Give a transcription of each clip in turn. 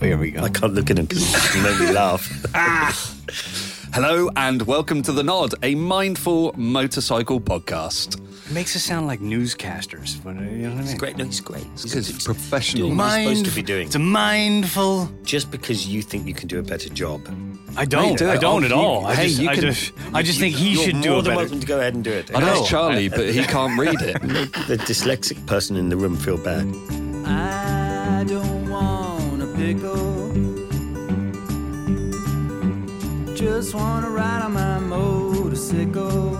here we go. I can't look at him because he made me laugh. Hello and welcome to The Nod, a mindful motorcycle podcast. It makes us sound like newscasters, but uh, you know what I mean. It's great. No, he's great. He's, It's he's professional. doing what he's supposed to be doing. It's a mindful. Just because you think you can do a better job, I don't. do I don't Oh, at you- all. I hey, just, you I can- just, I just think he you're should do more a than better. welcome to go ahead and do it. I know know. it's Charley, but he can't read it. Make the dyslexic person in the room feel bad. I don't want. Just want to ride on my motorcycle.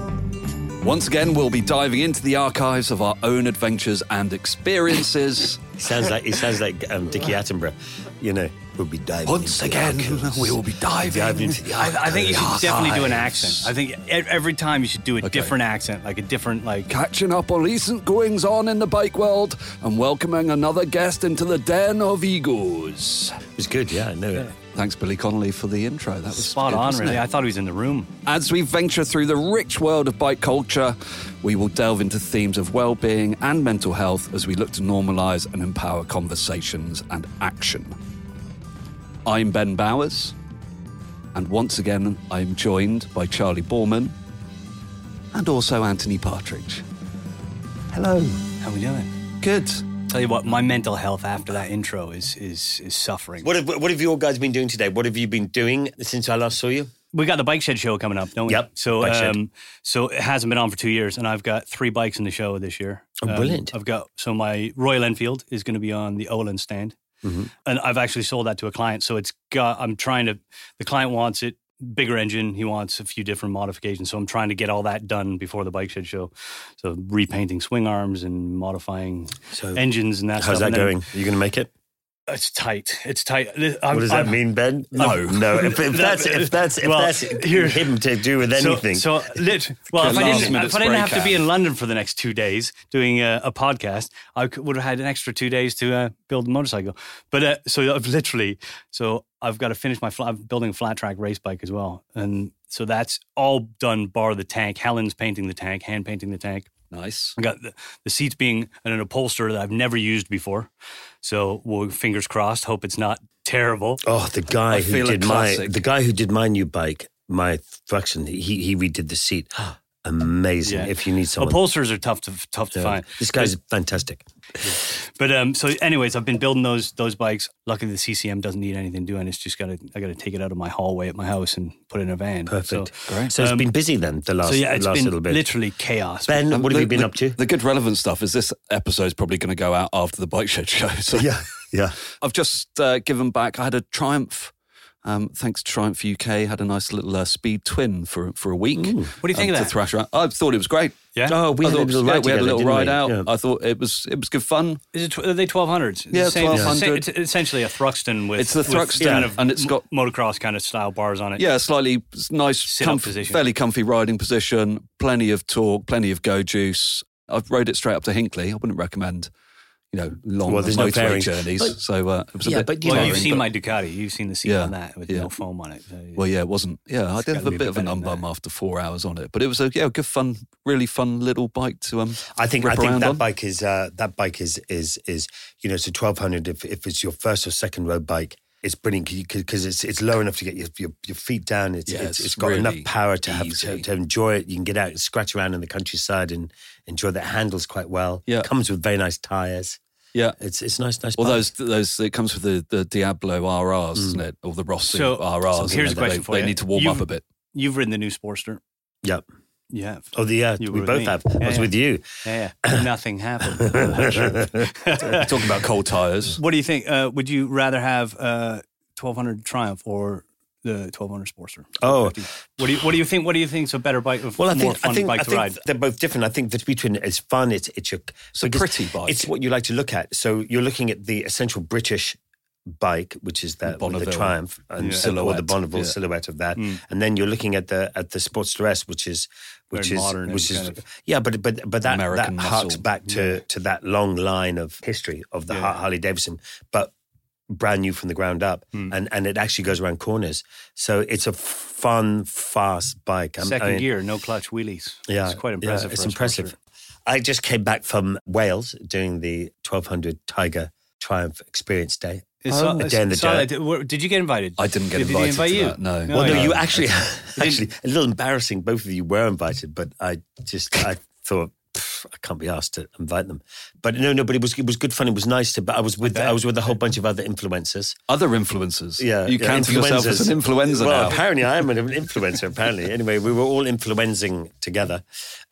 Once again, we'll be diving into the archives of our own adventures and experiences. He sounds like he sounds like um, Dickie Attenborough. You know, we'll be diving. Once into again, we will be diving. diving into the I, I think you should definitely do an accent. I think e- every time you should do a Okay. different accent, like a different, like. Catching up on recent goings on in the bike world and welcoming another guest into the den of egos. It was good. Yeah, I know it. Thanks, Billy Connolly, for the intro. That was Spot good, on, wasn't really. it? I thought he was in the room. As we venture through the rich world of bike culture, we will delve into themes of well-being and mental health as we look to normalise and empower conversations and action. I'm Ben Bowers, and once again, I'm joined by Charley Boorman and also Anthony Partridge. Hello. How are we doing? Good. Tell you what, my mental health after that intro is is is suffering. What have what have you all guys been doing today? What have you been doing since I last saw you? We got the bike shed show coming up, don't we? Yep, So, Bike Shed. um, so it hasn't been on for two years, and I've got three bikes in the show this year. Oh, Um, brilliant. I've got so my Royal Enfield is going to be on the Olin stand, Mm-hmm. and I've actually sold that to a client. So it's got. I'm trying to. The client wants it bigger engine. He wants a few different modifications. So I'm trying to get all that done before the bike shed show. So repainting swing arms and modifying So engines and that. how's stuff. that And then- going? Are you going to make it? It's tight. It's tight. What does that mean, Ben? No. no. If, if that's if that's if Well, that's here- him to do with anything, So, so lit, well, if I, didn't, if I didn't spray have to be in London for the next two days doing a, a podcast, I could, would have had an extra two days to uh, build a motorcycle. But uh, so I've literally, so I've got to finish my. Flat, I'm building a flat track race bike as well, and so that's all done. Bar the tank. Helen's painting the tank, hand painting the tank. Nice. I got the, the seats being an upholster that I've never used before. So well, fingers crossed. Hope it's not terrible. oh, the guy I who feel a did my the guy who did my new bike, my Thruxton, he he redid the seat. Amazing. Yeah. If you need someone, Upholsters are tough to tough to Yeah. find. this guy's fantastic. But um, so anyways, I've been building those those bikes. Luckily, the CCM doesn't need anything doing. It's just got to I got to take it out of my hallway at my house and put it in a van. Perfect. So, Great. So it's Um, been busy then. The last so yeah, it's last been little bit. literally chaos. Ben, Um, what have the- you been the- up to? The good relevant stuff is this episode's probably going to go out after the bike shed show. So yeah, yeah. I've just uh, given back. I had a Triumph. Um, thanks to Triumph UK, had a nice little uh, speed twin for for a week. What do you think um, of to that? thrash around. I thought it was great. yeah. Oh, we I had a thought, little ride we had a little ride we? out. Yeah. I thought it was it was good fun. Is it tw- are they twelve hundreds? Yeah, 1200. It's essentially a Thruxton with It's the Thruxton, kind of and it's got- mo- motocross kind of style bars on it. Yeah, slightly nice, comf- position. fairly comfy riding position. Plenty of torque, plenty of go juice. I've rode it straight up to Hinckley. I wouldn't recommend, you know, long Well, there's no motorway fairing. journeys. But- so uh, it was a bit. but you Well, know, you've seen but- my Ducati. You've seen the seat Yeah, on that with yeah. no foam on it. So, Well, yeah, it wasn't. Yeah, I did have a bit bit of an better than unbum after four hours on it, but it was a yeah, good fun, really fun little bike to um. I think rip I think that on. bike is uh, that bike is is is you know so twelve hundred if if it's your first or second road bike. It's brilliant because it's it's low enough to get your your, your feet down. It's, Yeah, it's it's it's got enough power to have to, to enjoy it. You can get out and scratch around in the countryside and enjoy that. Handles quite well. Yeah. comes with very nice tires. Yeah. It's it's nice nice. Well, bike. those those it comes with the the Diablo RRs, mm. isn't it? Or the Rossi So- RRs. so here's and a they- question for They you. need to warm You've- up a bit. You've ridden the new Sportster. Yep. You have. Oh, the yeah, You we both me. have. I was yeah. with you. Yeah, yeah. Nothing happened. Talking about cold tires. What do you think? Uh, would you rather have uh, 1200 Triumph or the 1200 Sportster? Oh. what do you what do you think? What do you think is a better bike? Of Well, I more think fun I think bike I to think ride? they're both different. I think the Speed Twin is fun. It's it's your It's a pretty bike. It's what you like to look at. So you're looking at the essential British bike, which is that the Bonneville. Triumph and Yeah. or the Silhouette, Bonneville yeah. silhouette of that, Mm. and then you're looking at the at the Sportster S, which is which is modern which is yeah, but but but that American that harks muscle. back to to that long line of history of the Yeah. Harley Davidson, but brand new from the ground up, Mm. and and it actually goes around corners. So it's a fun, fast bike. I'm- I Second mean- gear, no clutch wheelies. yeah, it's quite yeah, impressive. it's impressive. Sportster. I just came back from Wales doing the 1200 Tiger Triumph Experience Day. It's Oh, so- Day in the did, you get invited? I didn't get did, invited Did invite that, no. Well, no, yeah. you actually, actually, a little embarrassing. Both of you were invited, but I just, I thought "Pff, I can't be asked to invite them. But no, no, but it was it was good fun. It was nice to. But I was with I, was with a whole bunch of other influencers. Other influencers. Yeah, You yeah, counting yourself as an influencer Well, now. apparently I am an influencer. Apparently, anyway, we were all influencing together.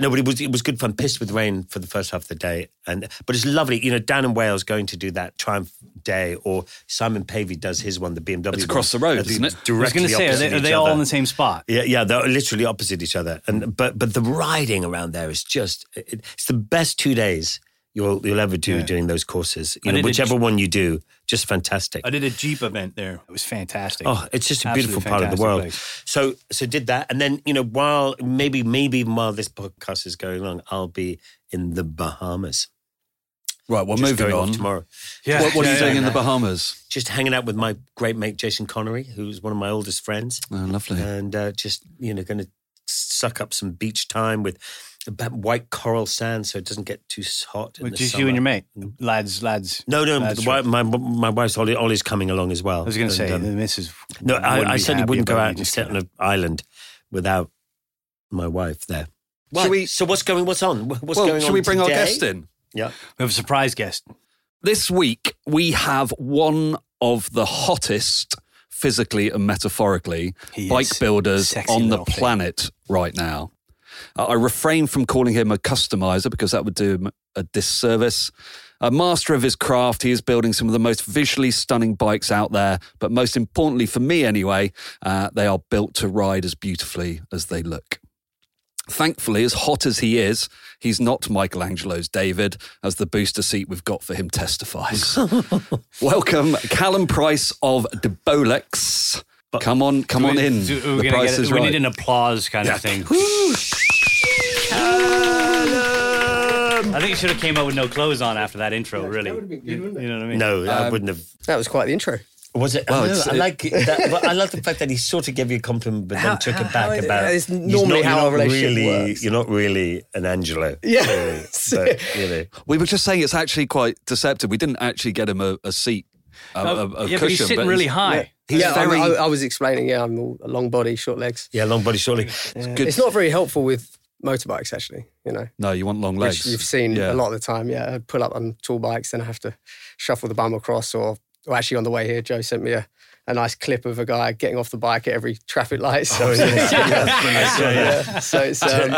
No, but it was it was good fun. Pissed with rain for the first half of the day, and but it's lovely. You know, down in Wales, going to do that Triumph Day, or Simon Pavey does his one, the BMW. It's one. across the road, isn't it? I was Directly going to say, are opposite they, are they all other. in the same spot? Yeah, yeah, they're literally opposite each other, and but but the riding around there is just it, it's the best two days you'll you'll ever do Yeah. doing those courses. I You know, did a whichever Jeep- one you do, just fantastic. I did a Jeep event there. It was fantastic. Oh, it's just a Absolutely beautiful part of the world. place. So so did that, and then you know while maybe maybe even while this podcast is going on, I'll be in the Bahamas. Right, well, Just moving going off on. tomorrow. Yeah. What, what are you yeah, doing yeah. in the Bahamas? Just hanging out with my great mate Jason Connery, who's one of my oldest friends. Oh, lovely. and uh, just you know going to suck up some beach time with about white coral sand so it doesn't get too hot. In Well, the just summer. you and your mate, lads, lads. No, no, Lads the wife, my my wife's Ollie, Ollie's coming along as well. I was going to say, um, the missus. no, wouldn't I, I certainly wouldn't go out and sit on an island without my wife there. Shall we- So what's going? What's on? What's well, going shall on? we bring our guest in? Yeah. We have a surprise guest. This week, we have one of the hottest, physically and metaphorically, He bike builders on the little thing. planet right now. Uh, I refrain from calling him a customizer because that would do him a disservice. A master of his craft, he is building some of the most visually stunning bikes out there. But most importantly, for me anyway, uh, they are built to ride as beautifully as they look. Thankfully, as hot as he is, he's not Michelangelo's David, as the booster seat we've got for him testifies. Welcome, Calum Pryce of DeBolex. Come on, come on in. do- the We're price get, is we right. need an applause kind of thing. I think you should have came out with no clothes on after that intro. really, That would have been good, you know what I mean? No, I Um, wouldn't have. That was quite the intro. Was it? Well, I, know, I like that, but I like the fact that he sort of gave you a compliment, but How- then took how- it back how is it- about. it's normally not- how our relationship really, works. You're not really an Angelo. Yeah. really, but, you know. We were just saying it's actually quite deceptive. We didn't actually get him a, a seat, a, a, a Oh, yeah, cushion. but he's sitting really he's- high. He's yeah, I- very. I, I was explaining. Yeah, I'm a long body, short legs. Yeah, long body, shortly. good. It's not very helpful with motorbikes, actually. You know, no, you want long which legs. you've seen Yeah. a lot of the time. Yeah, I pull up on tall bikes, then I have to shuffle the bum across. Or, or actually, on the way here, Joe sent me a, a nice clip of a guy getting off the bike at every traffic light. So, yeah, yeah. so it's um,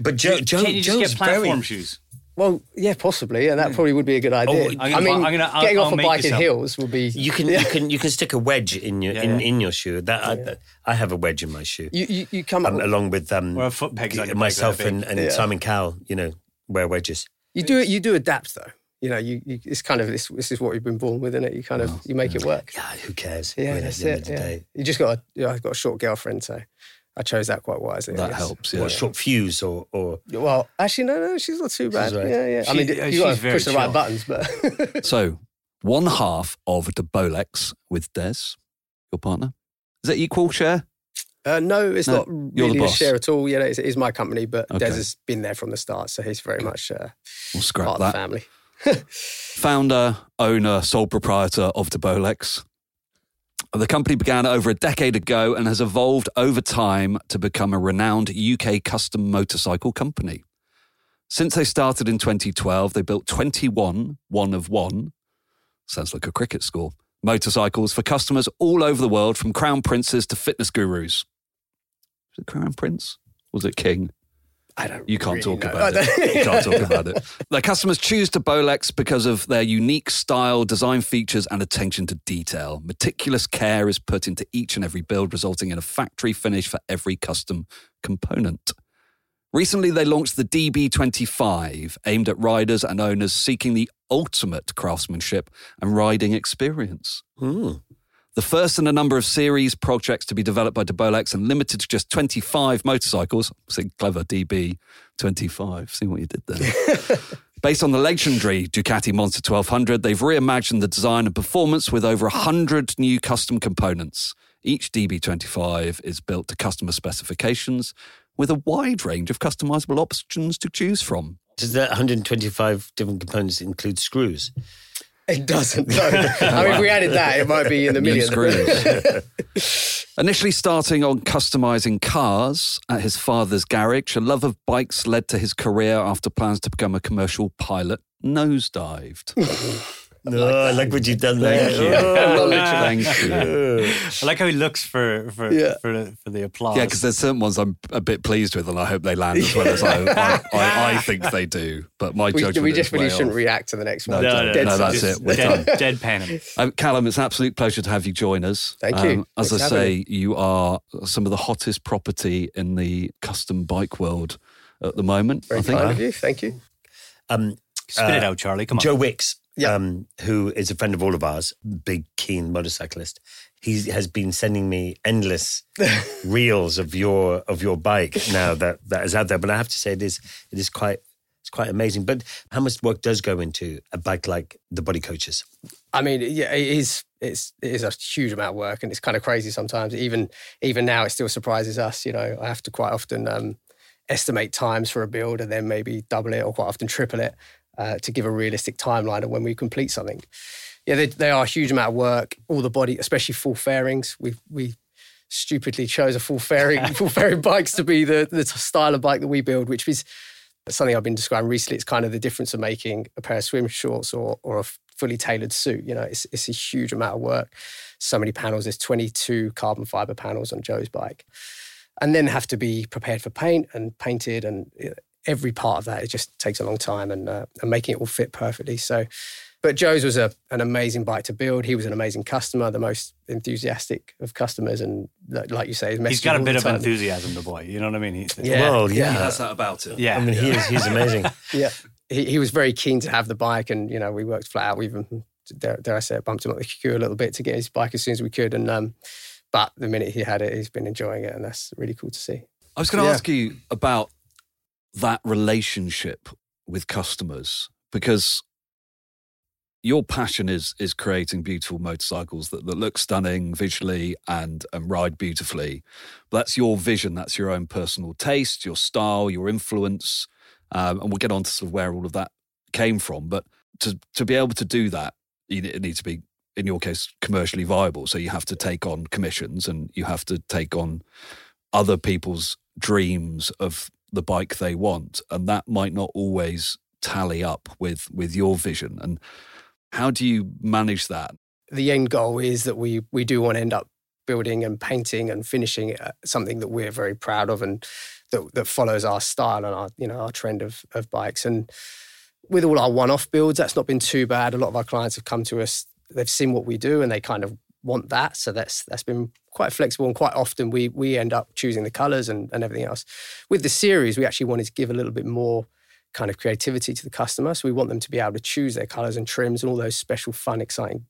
But Joe, Joe, Can't you Joe's very. shoes? Well, yeah, possibly, and that probably would be a good idea. Oh, I'm gonna I mean, I'm gonna- I'll- getting I'll off a bike in some. heels would be. You can, yeah. you can, you can stick a wedge in your Yeah, in, yeah. in your shoe. That I, I have a wedge in my shoe, You, you, you come um, up. along with um, Or a foot pegs on myself that and, and Yeah. Simon Cowell. You know, wear wedges. You do it. You do adapt though. You know, you, you it's kind of this. This is what you've been born with, isn't it? You kind of you make it work. Yeah, who cares? Yeah, Really, at that's it. Yeah. You just got a. You know, I've got a short girlfriend, so I chose that quite wisely. That helps, yeah. What short fuse or or Well, actually, no, no, she's not too bad. right. Yeah, yeah. I mean, you got to push the right buttons, but So, one half of DeBolex with Des, your partner. Is that equal share? uh, no, it's No, not the really a share at all. Yeah, it is my company, but Okay. Des has been there from the start, so he's very much uh, We'll scrap part of the family. Founder, owner, sole proprietor of DeBolex. The company began over a decade ago and has evolved over time to become a renowned UK custom motorcycle company. Since they started in 2012, they built 21 one of one, sounds like a cricket score, motorcycles for customers all over the world, from crown princes to fitness gurus. Was it crown prince? Was it king? I don't. You can't really talk know. about it. You can't talk about it. Their customers choose DeBolex because of their unique style, design features, and attention to detail. Meticulous care is put into each and every build, resulting in a factory finish for every custom component. Recently, they launched the DB25, aimed at riders and owners seeking the ultimate craftsmanship and riding experience. Hmm. The first in a number of series projects to be developed by DeBolex and limited to just 25 motorcycles. See, clever DB25. See what you did there. Based on the legendary Ducati Monster 1200, they've reimagined the design and performance with over 100 new custom components. Each DB25 is built to customer specifications with a wide range of customizable options to choose from. Does that 125 different components include screws? It doesn't. No. I mean, if we added that, it might be in the Million million. screws. Initially starting on customizing cars at his father's garage, a love of bikes led to his career after plans to become a commercial pilot nosedived. No, I like what you've done there. Thank you. Not. Thank you. I like how he looks for for Yeah. for, the, for the applause. Yeah, because there's certain ones I'm a bit pleased with, and I hope they land as well as I, I, I, I think they do. But my We, judgment we is just really way shouldn't off. react to the next one. no, no, Dead no, that's it. We're dead, done. deadpan. Um, Calum, it's an absolute pleasure to have you join us. Um, Thank you. as Thanks I for having say, you are some of the hottest property in the custom bike world at the moment. Very I think. kind of you. Thank you. Um, Spit it out, Charley. Come on. Joe Wicks, Yeah. um, who is a friend of all of ours, big keen motorcyclist. He has been sending me endless reels of your of your bike now that that is out there. But I have to say, it is it is quite it's quite amazing. But how much work does go into a bike like the Body Coaches? I mean, yeah, it is. It's it is a huge amount of work, and it's kind of crazy sometimes. Even even now, it still surprises us. You know, I have to quite often um, estimate times for a build, and then maybe double it, or quite often triple it, uh, to give a realistic timeline of when we complete something. Yeah, they, they are a huge amount of work. All the body, especially full fairings. We we stupidly chose a full fairing full fairing bikes to be the the style of bike that we build, which is something I've been describing recently. It's kind of the difference of making a pair of swim shorts or or a fully tailored suit. You know, it's it's a huge amount of work. So many panels. There's 22 carbon fiber panels on Joe's bike, and then have to be prepared for paint and painted, and every part of that it just takes a long time, and uh, and making it all fit perfectly. So. But Joe's was a, an amazing bike to build. He was an amazing customer, the most enthusiastic of customers, and like like you say, He's got a bit of time. enthusiasm, the boy. You know what I mean? He's, Yeah. Well, He yeah. has that about it. yeah. I mean, he is he's amazing. yeah, he, he was very keen to have the bike, and you know, we worked flat out. We even dare, dare I say, it, bumped him up the queue a little bit to get his bike as soon as we could. And um, but the minute he had it, he's been enjoying it, and that's really cool to see. I was going to Yeah. ask you about that relationship with customers because your passion is is creating beautiful motorcycles that, that look stunning visually and and ride beautifully. But that's your vision, that's your own personal taste, your style, your influence, um, and we'll get on to sort of where all of that came from. But to to be able to do that, you- it needs to be in your case commercially viable. So you have to take on commissions and you have to take on other people's dreams of the bike they want and that might not always tally up with with your vision. And how do you manage that? The end goal is that we we do want to end up building and painting and finishing uh, something that we're very proud of and that, that follows our style and our you know our trend of of bikes. And with all our one-off builds that's not been too bad. A lot of our clients have come to us they've seen what we do and they kind of want that. So that's that's been quite flexible and quite often we we end up choosing the colors and, and everything else. With the series we actually wanted to give a little bit more kind of creativity to the customer. So we want them to be able to choose their colors and trims and all those special fun exciting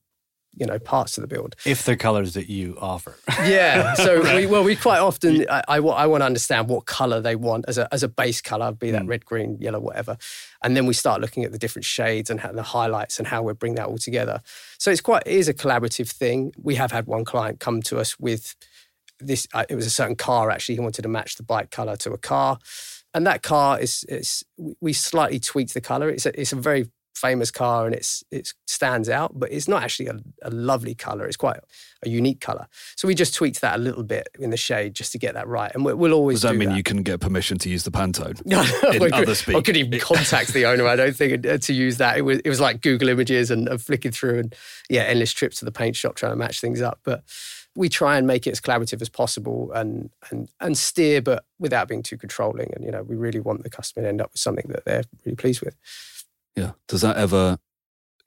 you know parts of the build if they're colors that you offer. yeah. So we, well, we quite often I, I, I want to understand what color they want as a as a base color, be that red, green, yellow, whatever, and then we start looking at the different shades and how, the highlights and how we bring that all together. So it's quite it is a collaborative thing. We have had one client come to us with this. Uh, it was a certain car actually. He wanted to match the bike color to a car, and that car is is we- we slightly tweaked the color. It's a, it's a very famous car and it's it stands out, but it's not actually a, a lovely color. It's quite a unique color. So we just tweaked that a little bit in the shade just to get that right. And we, we'll always does that do mean that. you couldn't get permission to use the pantone No, in I other speak? I couldn't even contact the owner. I don't think uh, to use that. It was it was like Google Images and, and flicking through and yeah, endless trips to the paint shop trying to match things up. But we try and make it as collaborative as possible and and and steer, but without being too controlling. And you know, we really want the customer to end up with something that they're really pleased with. Yeah does that ever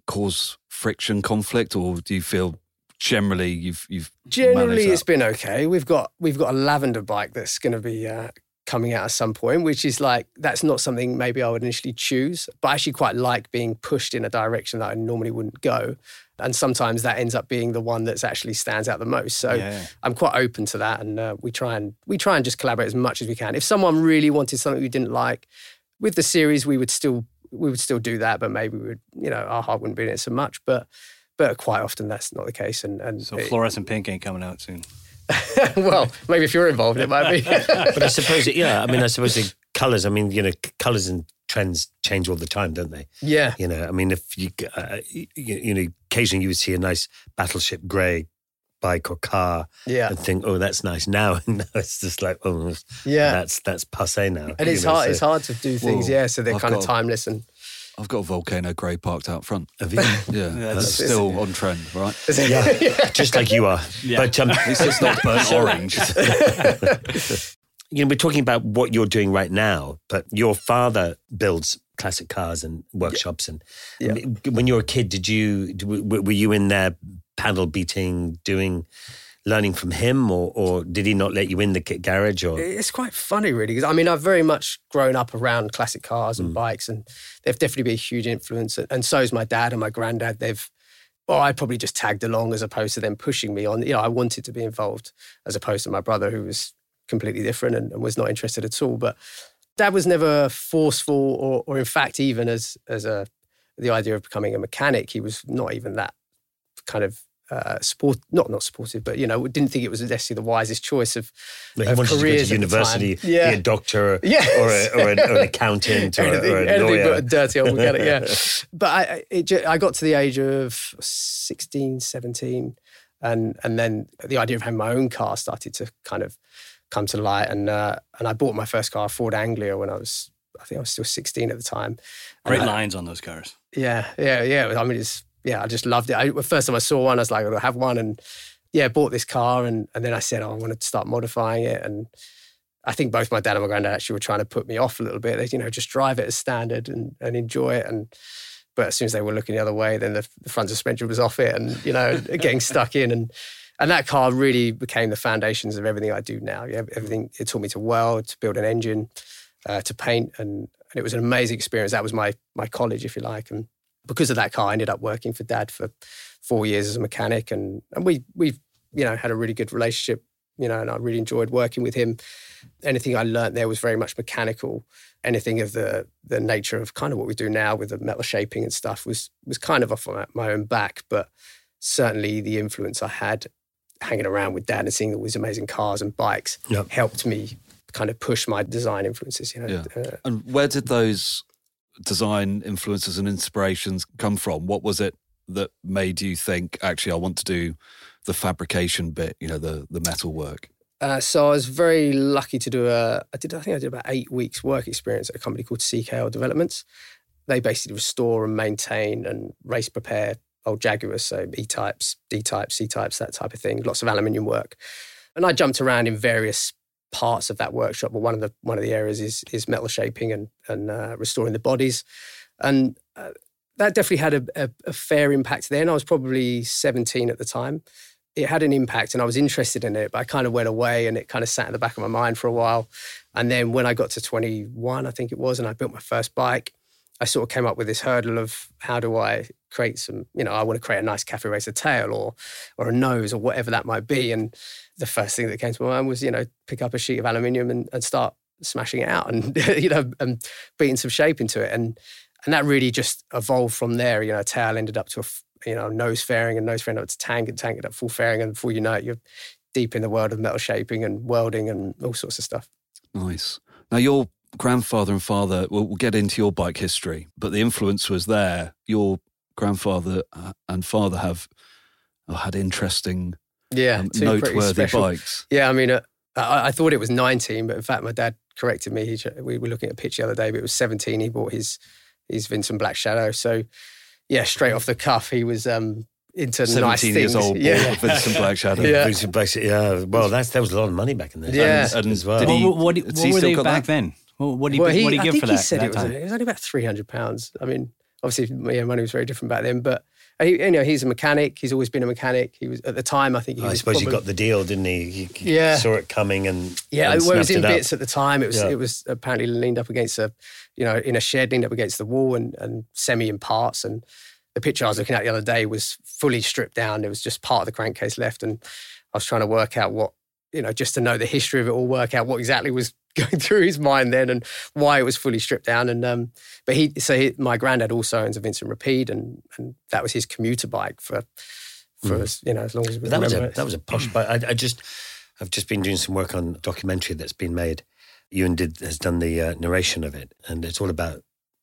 cause friction conflict or do you feel generally you've you've Generally, it's been okay. We've got we've got a lavender bike that's going to be uh, coming out at some point, which is like that's not something maybe I would initially choose, but I actually quite like being pushed in a direction that I normally wouldn't go, and sometimes that ends up being the one that's actually stands out the most. So Yeah. I'm quite open to that, and uh, we try and we try and just collaborate as much as we can. If someone really wanted something we didn't like with the series, we would still we would still do that, but maybe we would you know our heart wouldn't be in it so much, but. But quite often that's not the case, and, and So it- fluorescent pink ain't coming out soon. well, maybe if you're involved, it might be. But I suppose, it, yeah, I mean, I suppose the colours, I mean, you know, colours and trends change all the time, don't they? Yeah. You know, I mean, if you, uh, you, you know, occasionally you would see a nice battleship grey bike or car Yeah. and think, oh, that's nice. Now, now it's just like, oh, Yeah. that's that's passe now. and it's know, hard. so- It's hard to do things, Whoa. yeah. So they're I've kind of timeless and I've got a volcano grey parked out front. Have you? Yeah, that's that's- still on trend, right? yeah, just like you are. Yeah. But um, At least it's not burnt orange. you know, we're talking about what you're doing right now, but your father builds classic cars and workshops. And Yeah. When you were a kid, did you w- w- were you in there paddle beating, doing, learning from him, or or did he not let you in the kit garage? Or it's quite funny, really. Because I mean, I've very much grown up around classic cars and mm. bikes, and they've definitely been a huge influence. And so is my dad and my granddad. They've, well, I probably just tagged along as opposed to them pushing me on. You know, I wanted to be involved as opposed to my brother, who was completely different and, and was not interested at all. But dad was never forceful, or, or in fact, even as as a the idea of becoming a mechanic, he was not even that kind of. Uh, sport, not not supportive, but you know, didn't think it was necessarily the wisest choice of, Like, he of wanted to go to careers at the university, time. Yeah, be a doctor, or, Yes. or, a, or, an, or an accountant, or, anything, or a anything lawyer. but a dirty old mechanic, yeah. But I, I- it, I got to the age of 16, 17, and and then the idea of having my own car started to kind of come to light. And uh, and I bought my first car, Ford Anglia, when I was, I think I was still 16 at the time. Great I- lines on those cars. yeah, yeah, yeah. I mean, it's yeah, I just loved it. I, the first time I saw one, I was like, I'll have one, and yeah, bought this car, and and then I said, oh, I want to start modifying it, and I think both my dad and my granddad actually were trying to put me off a little bit. They, you know, just drive it as standard and and enjoy it, and but as soon as they were looking the other way, then the, the front suspension was off it, and you know, getting stuck in, and and that car really became the foundations of everything I do now. Yeah, everything it taught me to weld, to build an engine, uh, to paint, and, and it was an amazing experience. That was my my college, if you like, and because of that car, I ended up working for Dad for four years as a mechanic, and and we we you know had a really good relationship, you know, and I really enjoyed working with him. Anything I learned there was very much mechanical. Anything of the the nature of kind of what we do now with the metal shaping and stuff was was kind of off my, my own back, but certainly the influence I had hanging around with Dad and seeing all these amazing cars and bikes Yep. helped me kind of push my design influences. You know, Yeah. uh, And where did those design influences and inspirations come from? What was it that made you think, actually, I want to do the fabrication bit, you know, the, the metal work? Uh, so I was very lucky to do a. I did. I think I did about eight weeks work experience at a company called CKL Developments. They basically restore and maintain and race prepare old Jaguars, so E types, D types, C types, that type of thing. Lots of aluminium work, and I jumped around in various parts of that workshop. But one of the one of the areas is is metal shaping and and uh, restoring the bodies, and uh, that definitely had a, a, a fair impact then. I was probably seventeen at the time it had an impact and I was interested in it, but I kind of went away and it kind of sat in the back of my mind for a while. And then when I got to 21, I think it was, and I built my first bike, I sort of came up with this hurdle of how do I create some, you know, I want to create a nice cafe racer tail or or a nose or whatever that might be. And the first thing that came to my mind was, you know, pick up a sheet of aluminium and, and start smashing it out and you know and beating some shape into it. And and that really just evolved from there. You know, tail ended up to a, you know nose fairing and nose fairing up to tank and tank it up full fairing, and before you know it, you're deep in the world of metal shaping and welding and all sorts of stuff. Nice. Now, your grandfather and father, we'll, we'll get into your bike history, but the influence was there. Your grandfather uh, and father have uh, had interesting, Yeah, um, two pretty noteworthy special- bikes. Yeah, I mean, uh, I, I thought it was 19, but in fact, my dad corrected me. He, we were looking at a pitch the other day, but it was 17. He bought his his Vincent Black Shadow. So, yeah, straight off the cuff, he was um, into nice 17 things. years old, Yeah. Vincent Black Shadow. Yeah. Basic- basic- yeah. Well, that's that was a lot of money back in the day. Yeah. as, And as well. did he- what, what, what he were they back that? then? Well, what did he, Well, he, what did I he give think for he that? said at it was, it was only about three hundred pounds. I mean, obviously, yeah, money was very different back then. But and he, you know, he's a mechanic. He's always been a mechanic. He was at the time. I think he I suppose he got the deal, didn't he? He, he Yeah. saw it coming and Yeah, and well, it was in it bits at the time. It was Yeah. it was apparently leaned up against a, you know, in a shed, leaned up against the wall, and and semi in parts. And the picture I was looking at the other day was fully stripped down. It was just part of the crankcase left, and I was trying to work out what, you know, just to know the history of it all, work out what exactly was going through his mind then, and why it was fully stripped down. And um, but he, so he, my granddad also owns a Vincent Rapide, and and that was his commuter bike for. For as, you know, as long as we Mm. That was a it. that was a posh bike. I, I just I've just been doing some work on a documentary that's been made. Ewan did has done the uh, narration of it, and it's all about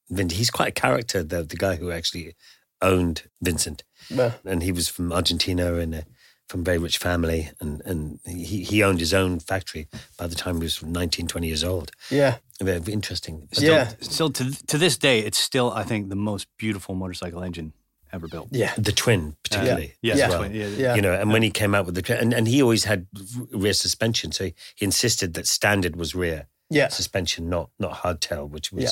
Vin- he's quite a character, the the guy who actually owned Vincent, Well, and he was from Argentina and. Uh, from a very rich family, and, and he, he owned his own factory by the time he was 19, 20 years old. yeah, Very interesting. yeah, Still to to this day, it's still I think the most beautiful motorcycle engine ever built. yeah, The twin, particularly. Yeah, Yeah. well. twin, yeah, yeah. you know, and when he came out with the twin, and, and he always had rear suspension, so he, he insisted that standard was rear yeah. suspension, not not hardtail, which was, Yeah.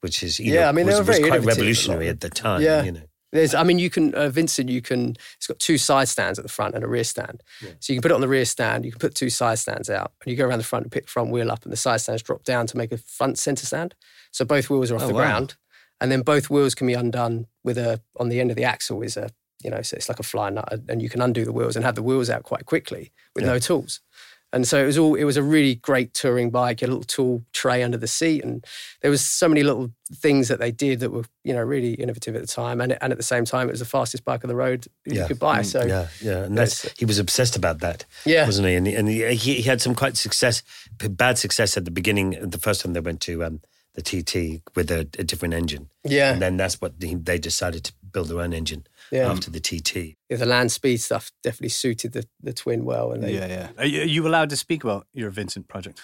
which is you Yeah, know, I mean, they was, were was very quite revolutionary at the time. Yeah. you know, There's, I mean, you can uh, Vincent. You can. It's got two side stands at the front and a rear stand. So you can put it on the rear stand. You can put two side stands out, and you go around the front and pick the front wheel up, and the side stands drop down to make a front center stand. So both wheels are off Oh, the wow. ground, and then both wheels can be undone with a on the end of the axle is a you know, so it's like a fly nut, and you can undo the wheels and have the wheels out quite quickly with no tools. And so it was all. It was a really great touring bike. A little tool tray under the seat, and there was so many little things that they did that were, you know, really innovative at the time. And and at the same time, it was the fastest bike on the road you Yeah. could buy. So yeah, yeah, and that's he was obsessed about that, Yeah. wasn't he? And, he- and he, he he had some quite success, bad success at the beginning. The first time they went to um, the TT with a, a different engine, Yeah. and then that's what they decided to build their own engine Yeah. after the TT. yeah, the land speed stuff definitely suited the, the twin well. And they, Yeah, yeah. Are you, are you allowed to speak about your Vincent project?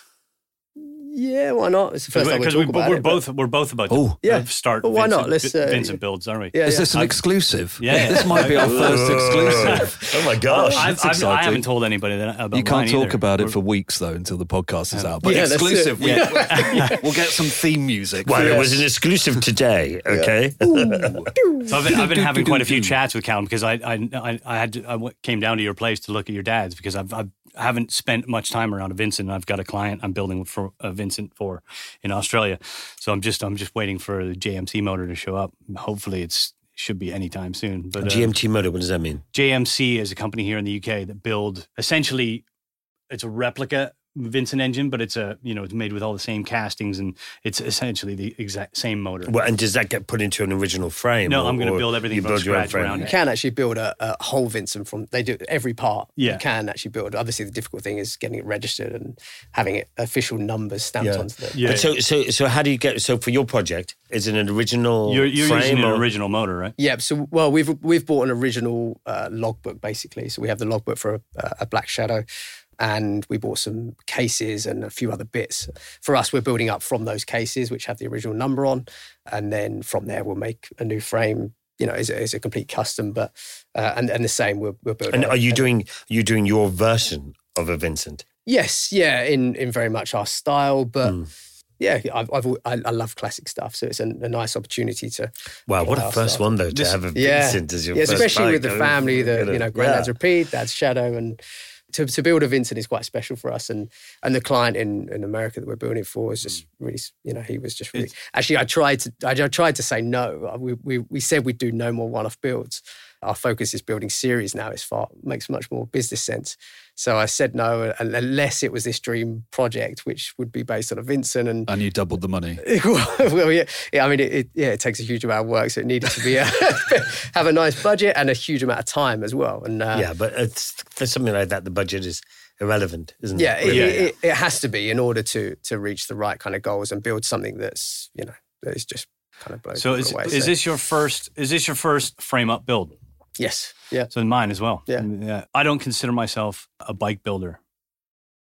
Yeah, why not? It's the first time we Because talk about we're it. but- both we're both about to Oh. Yeah. start. Well, why Vincent, not? Let's, uh, Vincent builds, aren't we? Yeah, Is yeah. this an exclusive? Yeah, yeah. This might be our first exclusive. Oh my gosh! I've, that's I've, I haven't told anybody that about You can't talk either. about it We're- for weeks though until the podcast is out. But Yeah, exclusive, we, Yeah. we'll get some theme music. well, it was an exclusive today. Okay. So I've been, I've been having quite a few chats with Calum because I I I, I had to, I w- came down to your place to look at your dad's because I've, I've I haven't spent much time around a Vincent. I've got a client I'm building for a Vincent for in Australia, so I'm just I'm just waiting for the JMC motor to show up. Hopefully, it's should be anytime soon. But uh, GMT motor. What does that mean? JMC is a company here in the UK that build essentially it's a replica Vincent engine, but it's a you know it's made with all the same castings and it's essentially the exact same motor. Well, and does that get put into an original frame? No, or- I'm gonna build everything you from build your own scratch frame? around You it. can actually build a, a whole Vincent from they do every part. Yeah. You can actually build. Obviously, the difficult thing is getting it registered and having it official numbers stamped Yeah. onto the. Yeah. But so, so, so, how do you get? So, for your project, is it an original You're, you're frame using an original motor, right? Yeah. So well, we've we've bought an original uh, logbook basically. So we have the logbook for a, a Black Shadow, and we bought some cases and a few other bits. For us, we're building up from those cases which have the original number on, and then from there we'll make a new frame. You know, is a, a complete custom, but uh, and and the same we're, we're building. And are you doing? Are you doing your version of a Vincent? Yes, yeah, in in very much our style, but Hmm. yeah, I've, I've I, I love classic stuff, so it's a, a nice opportunity to. Wow, what a first style. one though to This- have a Yeah, Vincent as your yeah, first especially with the family, the you know, granddad's yeah. repeat, dad's shadow, and to, to build a Vincent is quite special for us. And and the client in, in America that we're building it for is just Hmm. really, you know, he was just really. Actually, I tried to I, I tried to say no. We, we we said we'd do no more one-off builds. Our focus is building series now. It's far makes much more business sense. So I said no, unless it was this dream project, which would be based on a Vincent and And you doubled the money. well, yeah, yeah. I mean, it, it, yeah, it takes a huge amount of work, so it needed to be a, have a nice budget and a huge amount of time as well. And uh, Yeah, but it's, for something like that, the budget is irrelevant, isn't yeah, it? it, Yeah, it, yeah. It, it has to be in order to to reach the right kind of goals and build something that's you know that is just kind of blows So is, away. is So, this your first? Is this your first frame up build? Yes, yeah, So in mine as well. Yeah. yeah. I don't consider myself a bike builder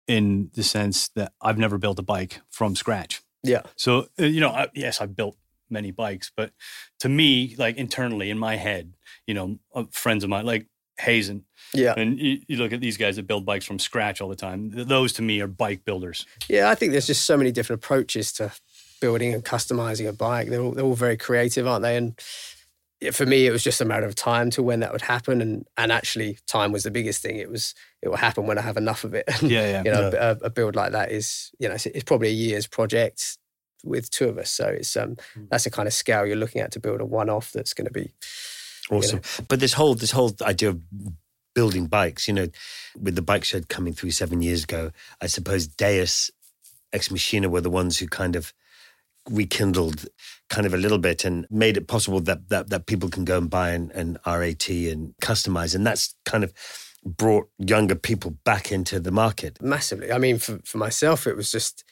in the sense that I've never built a bike from scratch. yeah, So uh, you know, I, yes, I've built many bikes, but to me, like internally in my head, you know, uh, friends of mine like Hazan, yeah, and you, you look at these guys that build bikes from scratch all the time. Those to me are bike builders. yeah. I think there's just so many different approaches to building and customizing a bike. They're all, they're all very creative, aren't they? And for me, it was just a matter of time to when that would happen, and and actually, time was the biggest thing. It was it will happen when I have enough of it. Yeah, yeah. you know, a, a build like that is you know it's, it's probably a year's project with two of us. So it's um that's the kind of scale you're looking at to build a one-off that's going to be Awesome. But this whole this whole idea of building bikes, you know, with the bike shed coming through seven years ago, I suppose Deus Ex Machina were the ones who kind of rekindled kind of a little bit and made it possible that that, that people can go and buy an, an RAT and customize. And that's kind of brought younger people back into the market. massively. I mean, for, for myself, it was just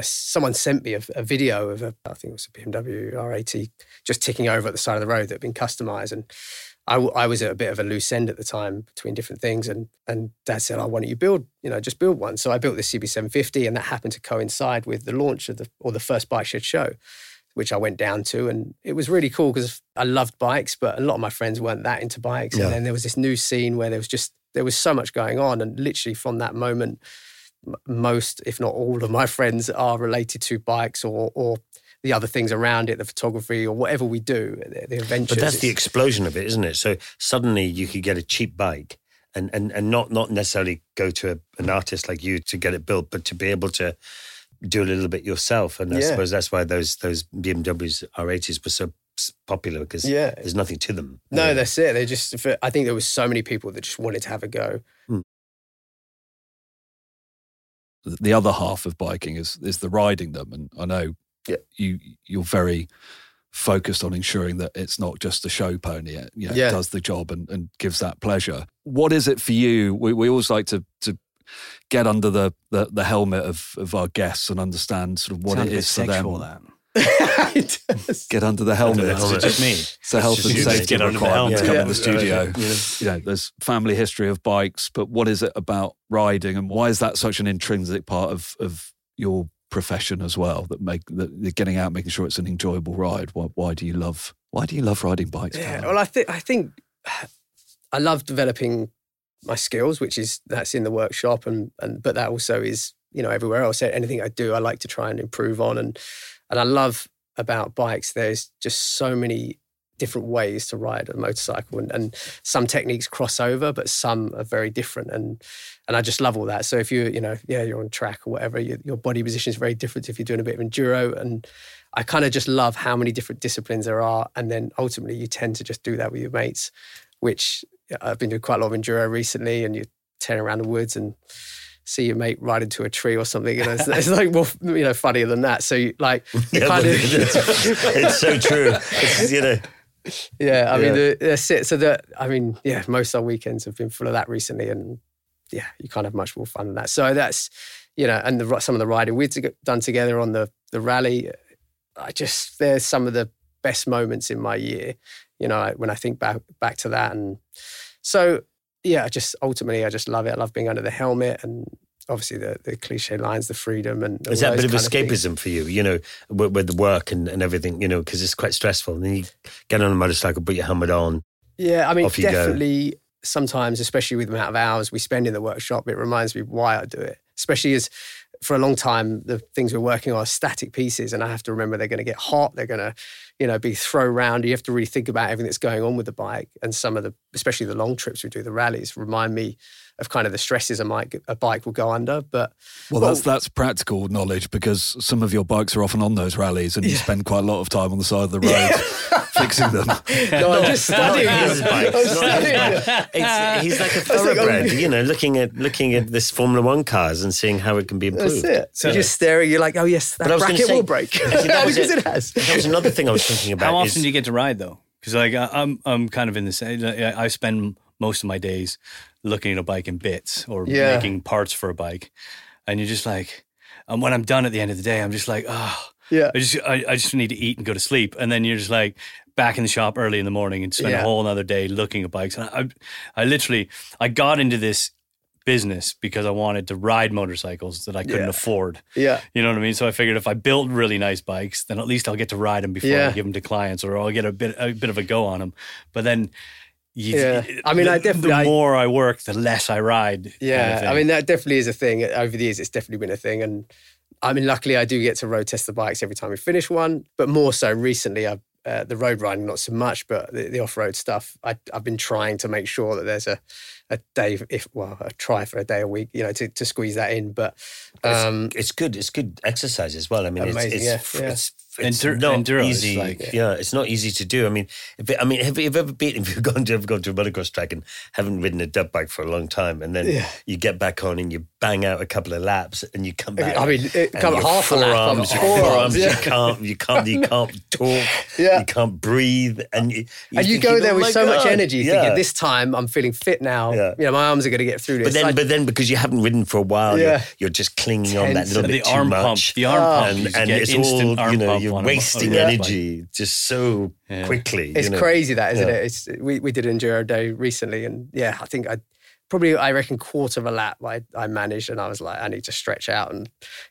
someone sent me a, a video of a, I think it was a BMW R80 just ticking over at the side of the road that had been customized. And I was at a bit of a loose end at the time between different things. And, and dad said, oh, why don't you build, you know, just build one. So I built this CB750 and that happened to coincide with the launch of the, or the first bike shed show, which I went down to. And it was really cool because I loved bikes, but a lot of my friends weren't that into bikes. Yeah. And then there was this new scene where there was just, there was so much going on. And literally from that moment, m- most, if not all, of my friends are related to bikes or or the other things around it, the photography or whatever we do, the, the adventures. But that's the explosion of it, isn't it? So suddenly you could get a cheap bike and, and, and not, not necessarily go to a, an artist like you to get it built, but to be able to do a little bit yourself. And I Yeah. suppose that's why those those BMWs R80s were so popular because Yeah. there's nothing to them. no, that's it. They just. for- I think there was so many people that just wanted to have a go. Hmm. the other half of biking is is the riding them and i know Yeah. you you're very focused on ensuring that it's not just a show pony it, you know, Yeah. does the job and, and gives that pleasure what is it for you we, we always like to to get under the, the the helmet of of our guests and understand sort of what Sounds it a bit is for them that. It get under the helmet, the helmet. It's just me. it's a health and safety mate. Get under the requirement to helmet. come Yeah. in the studio Yeah. you know, there's family history of bikes, but what is it about riding, and why is that such an intrinsic part of of your profession as well? That make that getting out, making sure it's an enjoyable ride. Why, why do you love Why do you love riding bikes? Yeah, Calum? well, I think I think I love developing my skills, which is that's in the workshop, and and but that also is you know everywhere else. Anything I do, I like to try and improve on, and and I love about bikes. There's just so many different ways to ride a motorcycle, and, and some techniques cross over, but some are very different, and and I just love all that. So if you you know yeah you're on track or whatever, you, your body position is very different if you're doing a bit of enduro, and I kind of just love how many different disciplines there are, and then ultimately you tend to just do that with your mates, which I've been doing quite a lot of enduro recently, and you tear around the woods and see your mate ride into a tree or something, you know, it's, it's like more you know funnier than that. So you, like Yeah, kind of it's, so true. It's, you know, yeah, I mean Yeah. the, that's it. So that I mean yeah, most of our weekends have been full of that recently, and yeah, you can't have much more fun than that. So that's you know, and the, some of the riding we've done together on the the rally, I just there's some of the best moments in my year. You know, I- when I think back back to that, and so yeah, I just ultimately I just love it. I love being under the helmet and. Obviously, the, the cliche lines, the freedom, and is that a bit of escapism for you, you know, with, with the work and, and everything, you know, because it's quite stressful. And then you get on a motorcycle, put your helmet on. Yeah, I mean, you go. definitely sometimes, especially with the amount of hours we spend in the workshop, it reminds me why I do it. Especially as for a long time, the things we're working on are static pieces, and I have to remember they're going to get hot, they're going to, you know, be thrown around. You have to really think about everything that's going on with the bike, and some of the, especially the long trips we do, the rallies, remind me of kind of the stresses a, mic, a bike will go under. But Well, that's that's practical knowledge because some of your bikes are often on those rallies, and you spend quite a lot of time on the side of the road fixing them. no, I'm just studying. his bike. I'm not his studying. bike. It's, he's like a like, thoroughbred, you know, looking at looking at this Formula One cars and seeing how it can be That's improved. it. So you're just staring. You're like, oh yes, that But I was gonna bracket say- will break Actually, that was because it. it has. That was another thing I was thinking about. How often is, do you get to ride though? Because like I'm I'm kind of in the same. I spend most of my days looking at a bike in bits or Yeah. making parts for a bike, and you're just like, and when I'm done at the end of the day, I'm just like, oh, Yeah. I just I, I just need to eat and go to sleep, and then you're just like back in the shop early in the morning and spend Yeah. a whole another day looking at bikes. And I, I literally I got into this business because I wanted to ride motorcycles that I couldn't Yeah. afford. Yeah. You know what I mean? So I figured if I build really nice bikes, then at least I'll get to ride them before Yeah. I give them to clients, or I'll get a bit a bit of a go on them. But then, you, Yeah. I mean, I definitely- The more I work, the less I ride. kind of Yeah. I mean that definitely is a thing. Over the years, it's definitely been a thing, and I mean, luckily, I do get to road test the bikes every time we finish one. But more so recently, I've uh, the road riding not so much, but the, the off road stuff. I, I've been trying to make sure that there's a a day, if well, a try for a day a week, you know, to, to squeeze that in. But um, it's good. It's good exercise as well. I mean, Amazing, it's it's, yeah, yeah. it's, it's Endur- not enduro is easy. like- yeah, it's not easy to do. I mean, if it, I mean, have you ever been? If you've gone to ever gone to a motocross track and haven't ridden a dirt bike for a long time, and then Yeah. you get back on and you bang out a couple of laps and you come back. I mean, it- come your half a lap on forearms, your forearms, forearms, yeah. you can't, you can't, you can't talk, Yeah. you can't breathe, and you, and you think, go "Oh there with my so much energy, Yeah. thinking this time I'm feeling fit now. Yeah. You know, my arms are going to get through this. But then, I- but then, because you haven't ridden for a while, Yeah. you're, you're just clinging on that Tense. little And bit the too arm much. pump, the arm pump, you and, just and get it's instant all arm you know. Pump You're on wasting on a bike. energy just so Yeah. quickly. it's you know. crazy that, isn't Yeah. it? It's we, we did an enduro day recently, and yeah, I think I probably I reckon quarter of a lap I, I managed, and I was like, I need to stretch out, and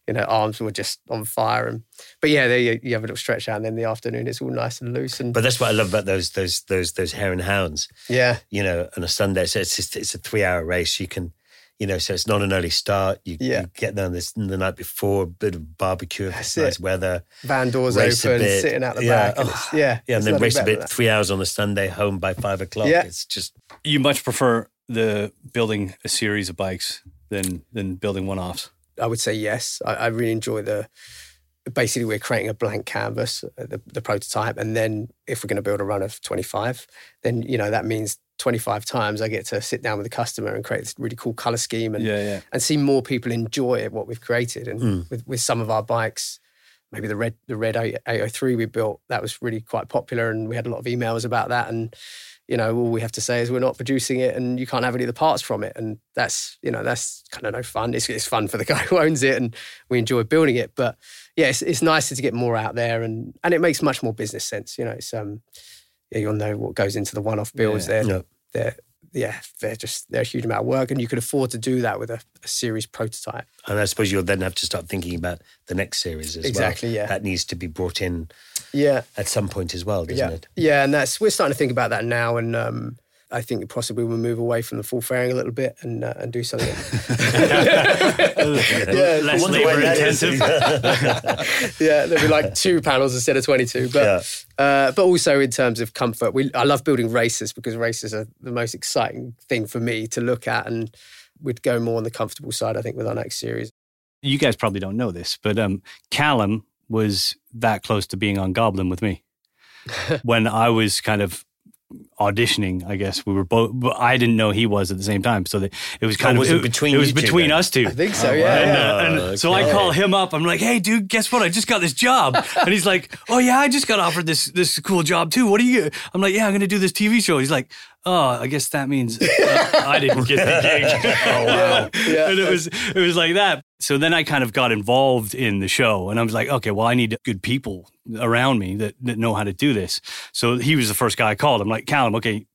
you know, arms were just on fire, and but yeah, there you, you have a little stretch out, and then in the afternoon it's all nice and loose, and But that's what I love about those those those those hare and hounds. yeah, You know, on a Sunday, so it's just, it's a three hour race. You can. You know, so it's not an early start. You, Yeah. you get there this the night before, a bit of barbecue, if it's That's nice it. weather. van doors open, sitting out the Yeah. back, and yeah, Yeah, and then race a bit, three hours on a Sunday, home by five o'clock. Yeah. It's just You much prefer the building a series of bikes than than building one offs. I would say yes. I, I really enjoy the. Basically, we're creating a blank canvas, uh, the, the prototype, and then if we're going to build a run of 25, then you know that means 25 times I get to sit down with the customer and create this really cool color scheme and Yeah, yeah. and see more people enjoy what we've created. And Mm. with, with some of our bikes, maybe the red the red 8- 803 we built that was really quite popular, and we had a lot of emails about that. And you know, all we have to say is we're not producing it, and you can't have any of the parts from it. And that's you know that's kind of no fun. It's, it's fun for the guy who owns it, and we enjoy building it. But yeah, it's, it's nicer to get more out there, and and it makes much more business sense. You know, it's um yeah, you'll know what goes into the one off builds. Yeah. They're Yeah. they're yeah, they're just they're a huge amount of work, and you could afford to do that with a, a series prototype. And I suppose you'll then have to start thinking about the next series as Exactly, well. Exactly. Yeah. That needs to be brought in Yeah, at some point as well, doesn't yeah, it? yeah, and that's we're starting to think about that now, and um, I think possibly we'll move away from the full fairing a little bit and uh, and do something. yeah, Less labour intensive. yeah, there'll be like two panels instead of twenty-two. But uh, but also in terms of comfort, we I love building races because races are the most exciting thing for me to look at, and we'd go more on the comfortable side, I think, with our next series. you guys probably don't know this, but um, Calum was that close to being on Goblin with me when I was kind of auditioning. I guess we were both. but I didn't know he was at the same time, so that it was kind Oh, of was it between It was you two between then? us two. I think so. Oh, yeah, And, uh, and Oh, so I call him up. I'm like, "Hey, dude, guess what? I just got this job." And he's like, "Oh yeah, I just got offered this this cool job too. What are you?" I'm like, "Yeah, I'm going to do this TV show." He's like, "Oh, I guess that means uh, I didn't get the gig." oh wow! yeah. and it was it was like that. So then I kind of got involved in the show, and I was like, "Okay, well, I need good people around me that, that know how to do this." So he was the first guy I called. I'm like, "Calum, okay,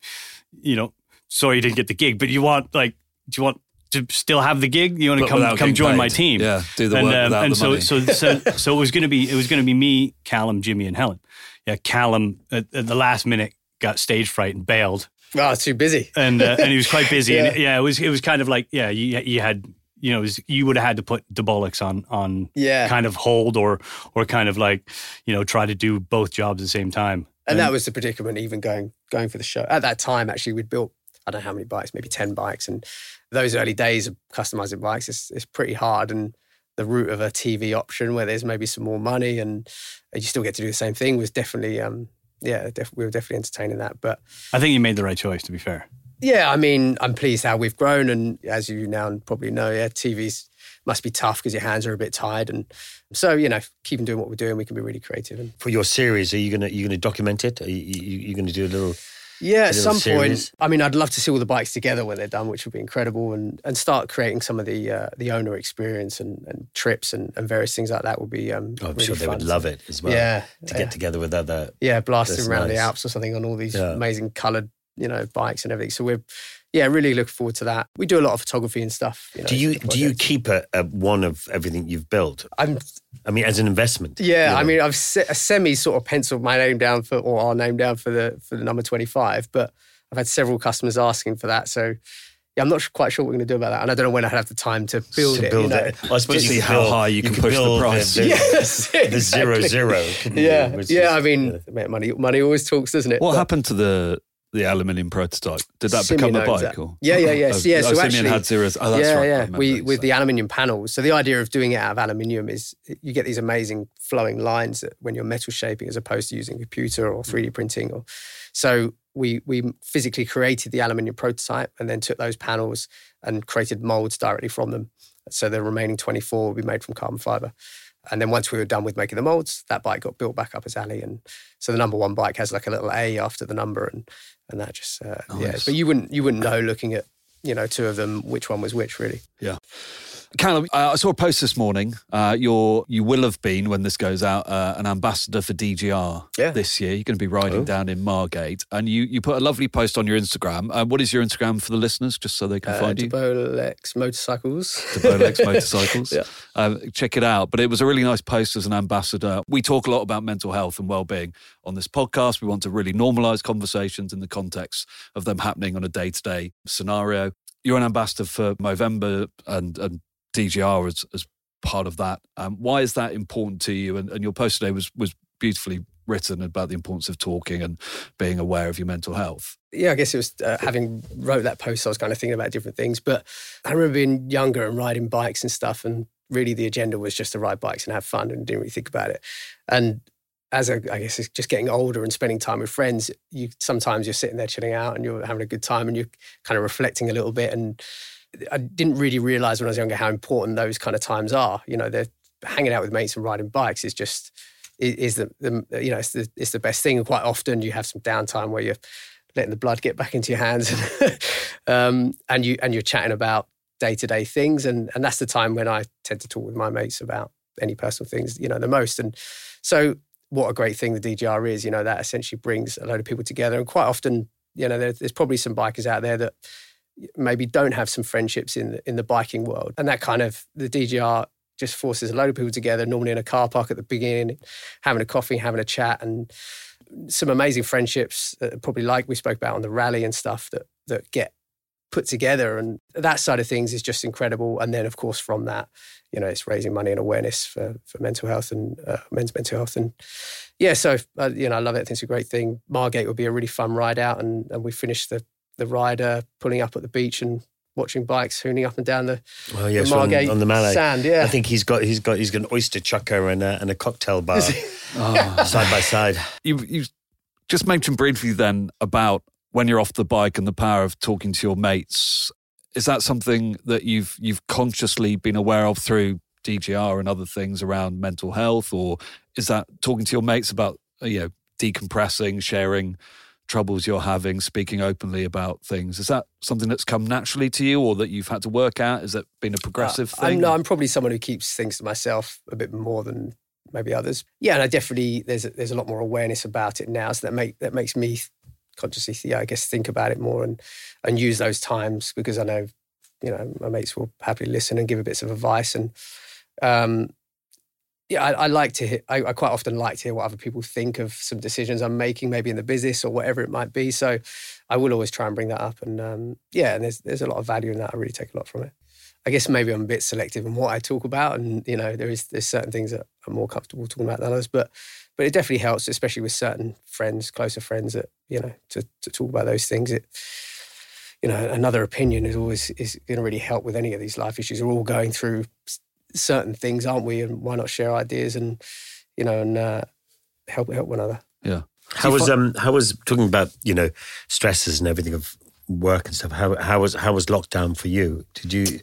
you know, sorry you didn't get the gig, but you want like, do you want?" To still have the gig, you want to But come come join paid. my team. Yeah, do the and, work um, without and the so, money. so so so it was gonna be it was gonna be me, Calum, Jimmy, and Helen. Yeah, Calum at, at the last minute got stage fright and bailed, Oh, too busy. and uh, and he was quite busy. And Yeah. yeah, it was it was kind of like yeah, you you had you know it was, you would have had to put the bollocks on on Yeah. kind of hold or or kind of like you know try to do both jobs at the same time. And that was the predicament, even going going for the show. At that time, actually, we'd built I don't know how many bikes, maybe ten bikes, and those early days of customizing bikes is it's pretty hard. And the route of a TV option where there's maybe some more money and you still get to do the same thing was definitely um yeah def- we were definitely entertaining that. But I think you made the right choice. To be fair, yeah, I mean, I'm pleased how we've grown, and as you now probably know, yeah, TVs must be tough because your hands are a bit tired, and so you know, keeping doing what we're doing, we can be really creative. And For your series, are you gonna you gonna document it? Are you, you, you gonna do a little? Yeah, at some series. point, I mean, I'd love to see all the bikes together when they're done, which would be incredible, and and start creating some of the uh, the owner experience and, and trips and, and various things like that would be. Um, Oh, I'm really sure they would love it as well. Yeah, to yeah. get together with other. yeah, blasting around the. Alps or something on all these Yeah. amazing coloured, you know, bikes and everything. So we're, yeah, really looking forward to that. We do a lot of photography and stuff. You know, Do you do you keep a, a one of everything you've built? I'm I mean, as an investment. Yeah, you I mean, I've se- a semi sort of penciled my name down for, or our name down for the for the number twenty five, but I've had several customers asking for that. So yeah, I'm not quite sure what we're going to do about that, and I don't know when I have the time to build to it. build you know. it. Well, I suppose Just you see could how build- high you can could push the price. The, Yes, the zero exactly. zero. couldn't you? Yeah, Which yeah. is, I mean, uh, money money always talks, doesn't it? What But- happened to the the aluminium prototype? Did that Simeon become a bike? Or? Yeah, yeah, yeah. Oh, So, yeah, oh, so Simeon actually- had zeros. Oh, that's yeah, right. Yeah. We with the aluminium panels. So the idea of doing it out of aluminium is you get these amazing flowing lines when you're metal shaping as opposed to using computer or 3D mm. printing. Or so we we physically created the aluminium prototype and then took those panels and created molds directly from them. So the remaining 24 will be made from carbon fiber. And then once we were done with making the molds, that bike got built back up as Ali. And so the number one bike has like a little A after the number, and and that just uh, yeah. But you wouldn't you wouldn't know looking at you know two of them which one was which really. Yeah. Calum, uh, I saw a post this morning. Uh, you're, you will have been, when this goes out, uh, an ambassador for DGR Yeah. this year. You're going to be riding Oh. down in Margate. And you, you put a lovely post on your Instagram. Uh, what is your Instagram for the listeners, just so they can Uh, find you? DeBolex motorcycles. Bolex Motorcycles. Yeah. Um, check it out. But it was a really nice post as an ambassador. We talk a lot about mental health and well-being on this podcast. We want to really normalize conversations in the context of them happening on a day-to-day scenario. You're an ambassador for Movember and, and DGR as, as part of that. Um, why is that important to you? And, and your post today was was beautifully written about the importance of talking and being aware of your mental health. yeah, I guess it was uh, having wrote that post. I was kind of thinking about different things, but I remember being younger and riding bikes and stuff, and really the agenda was just to ride bikes and have fun, and didn't really think about it. And as I, I guess it's just getting older and spending time with friends, you sometimes you're sitting there chilling out and you're having a good time and you're kind of reflecting a little bit. And I didn't really realize when I was younger how important those kind of times are. You know, they're hanging out with mates and riding bikes is just is, the, the you know it's the it's the best thing. And quite often you have some downtime where you're letting the blood get back into your hands, um, and you and you're chatting about day to day things, and and that's the time when I tend to talk with my mates about any personal things, you know, the most. And so, what a great thing the DGR is, you know, that essentially brings a load of people together, and quite often, you know, there, there's probably some bikers out there that maybe don't have some friendships in the, in the biking world, and that kind of the DGR just forces a load of people together, normally in a car park at the beginning, having a coffee, having a chat, and some amazing friendships, uh, probably like we spoke about on the rally and stuff that that get put together, and that side of things is just incredible. And then, of course, from that, you know, it's raising money and awareness for for mental health and uh, men's mental health, and yeah, so uh, you know, I love it. I think it's a great thing. Margate would be a really fun ride out, and, and we finished the the rider pulling up at the beach and watching bikes hooning up and down the, Oh yes, on, Margate on the Mallet. sand. Yeah, I think he's got he's got he's got an oyster chucker and a, and a cocktail bar Oh. side by side. you you just mentioned briefly then about when you're off the bike and the power of talking to your mates. Is that something that you've you've consciously been aware of through DGR and other things around mental health, or is that talking to your mates about uh, you know decompressing, sharing troubles you're having, speaking openly about things? Is that something that's come naturally to you, or that you've had to work out? Has that been a progressive Uh, I'm, thing? no, I'm probably someone who keeps things to myself a bit more than maybe others. Yeah, and I definitely there's a, there's a lot more awareness about it now, so that make that makes me consciously, yeah, I guess think about it more and and use those times because I know, you know, my mates will happily listen and give a bits of advice and. Um, yeah, I, I like to hear. I, I quite often like to hear what other people think of some decisions I'm making, maybe in the business or whatever it might be. So, I will always try and bring that up. And um, yeah, and there's there's a lot of value in that. I really take a lot from it. I guess maybe I'm a bit selective in what I talk about, and you know, there is there's certain things that I'm more comfortable talking about than others. But but it definitely helps, especially with certain friends, closer friends, that you know, to to talk about those things. It you know, another opinion is always is going to really help with any of these life issues. We're all going through certain things, aren't we? And why not share ideas and you know and uh, help help one another. yeah. How was um how was talking about you know stresses and everything of work and stuff? How how was how was lockdown for you? Did you?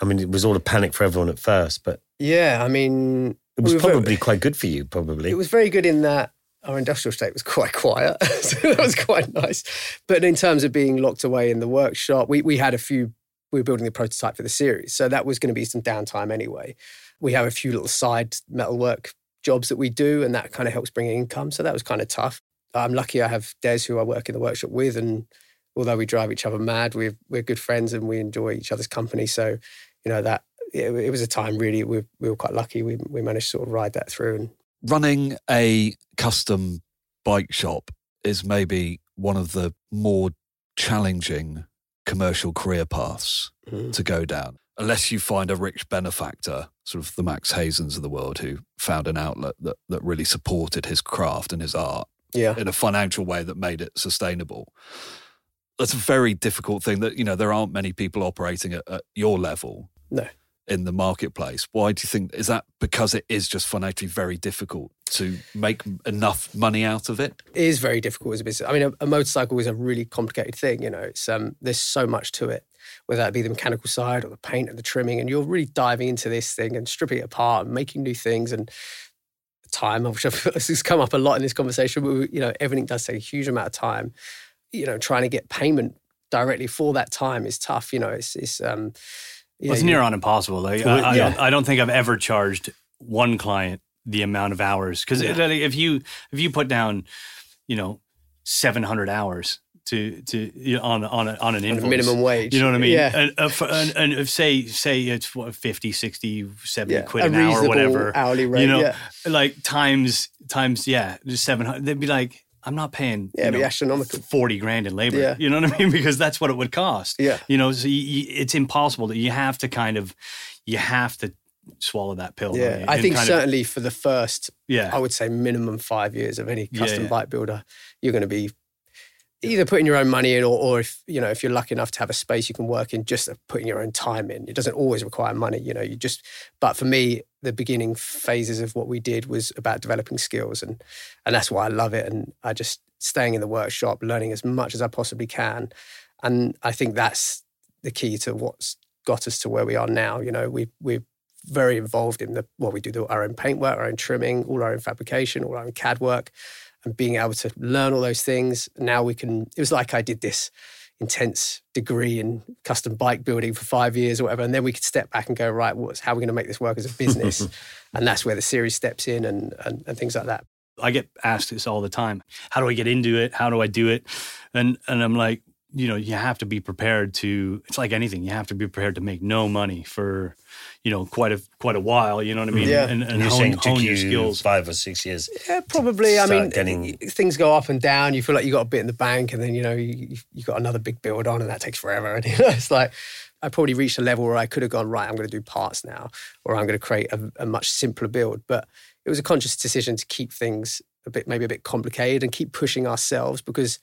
I mean, it was all a panic for everyone at first, but Yeah, I mean, it was we were very- probably quite good for you. Probably. It was very good in that our industrial state was quite quiet, so that was quite nice. But in terms of being locked away in the workshop, we we had a few. We were building the prototype for the series, so that was going to be some downtime anyway. We have a few little side metalwork jobs that we do, and that kind of helps bring income. So that was kind of tough. I'm lucky I have Des, who I work in the workshop with, and although we drive each other mad, we're we're good friends and we enjoy each other's company. So you know that it, it was a time really we we were quite lucky. We we managed to sort of ride that through and running a custom bike shop is maybe one of the more challenging commercial career paths Mm. to go down. Unless you find a rich benefactor, sort of the Max Hazans of the world, who found an outlet that, that really supported his craft and his art yeah. in a financial way that made it sustainable. That's a very difficult thing that, you know, there aren't many people operating at, at your level. No. In the marketplace. Why do you think is that because it is just financially very difficult to make enough money out of it? It is very difficult as a business. I mean, a, a motorcycle is a really complicated thing. You know, it's um, there's so much to it, whether that be the mechanical side or the paint and the trimming, and you're really diving into this thing and stripping it apart and making new things and time, which has come up a lot in this conversation. But you know, everything does take a huge amount of time. You know, trying to get payment directly for that time is tough. You know, it's it's um, yeah, it's near on impossible. Like, I, I, don't, I don't think I've ever charged one client the amount of hours because yeah. if you if you put down, you know, seven hundred hours to to you know, on on a, on an invoice, minimum wage. You know what I mean? Yeah. And, uh, for, and, and, if say say it's what, 50, 60, 70 yeah. quid an hour or whatever hourly rate. You know, yeah. like times times yeah, just seven hundred. They'd be like, I'm not paying yeah, you know, astronomical forty grand in labor. Yeah. You know what I mean? Because that's what it would cost. Yeah, you know, so you, you, it's impossible that you have to kind of you have to swallow that pill. Yeah, I think certainly of, for the first, yeah, I would say minimum five years of any custom yeah, yeah. bike builder, you're going to be either putting your own money in or, or if you know if you're lucky enough to have a space you can work in just putting your own time in. It doesn't always require money you know you just but for me the beginning phases of what we did was about developing skills and and that's why i love it. And i just staying in the workshop learning as much as i possibly can. And i think that's the key to what's got us to where we are now. You know we we're very involved in the what we do our own paintwork our own trimming all our own fabrication all our own cad work and being able to learn all those things. Now we can, it was like I did this intense degree in custom bike building for five years or whatever. And then we could step back and go, right, what's, how are we going to make this work as a business? and that's where the series steps in and, and, and things like that. I get asked this all the time. How do I get into it? How do I do it? And and I'm like, you know, you have to be prepared to. It's like anything. You have to be prepared to make no money for, you know, quite a quite a while. You know what I mean? Yeah. And, and, And you're hone, saying it took hone your skills. five or six years. Yeah, probably. I mean, getting- things go up and down. You feel like you got a bit in the bank, and then you know you you got another big build on, and that takes forever. And you know, it's like I probably reached a level where I could have gone right. I'm going to do parts now, or I'm going to create a, a much simpler build. But it was a conscious decision to keep things a bit maybe a bit complicated and keep pushing ourselves because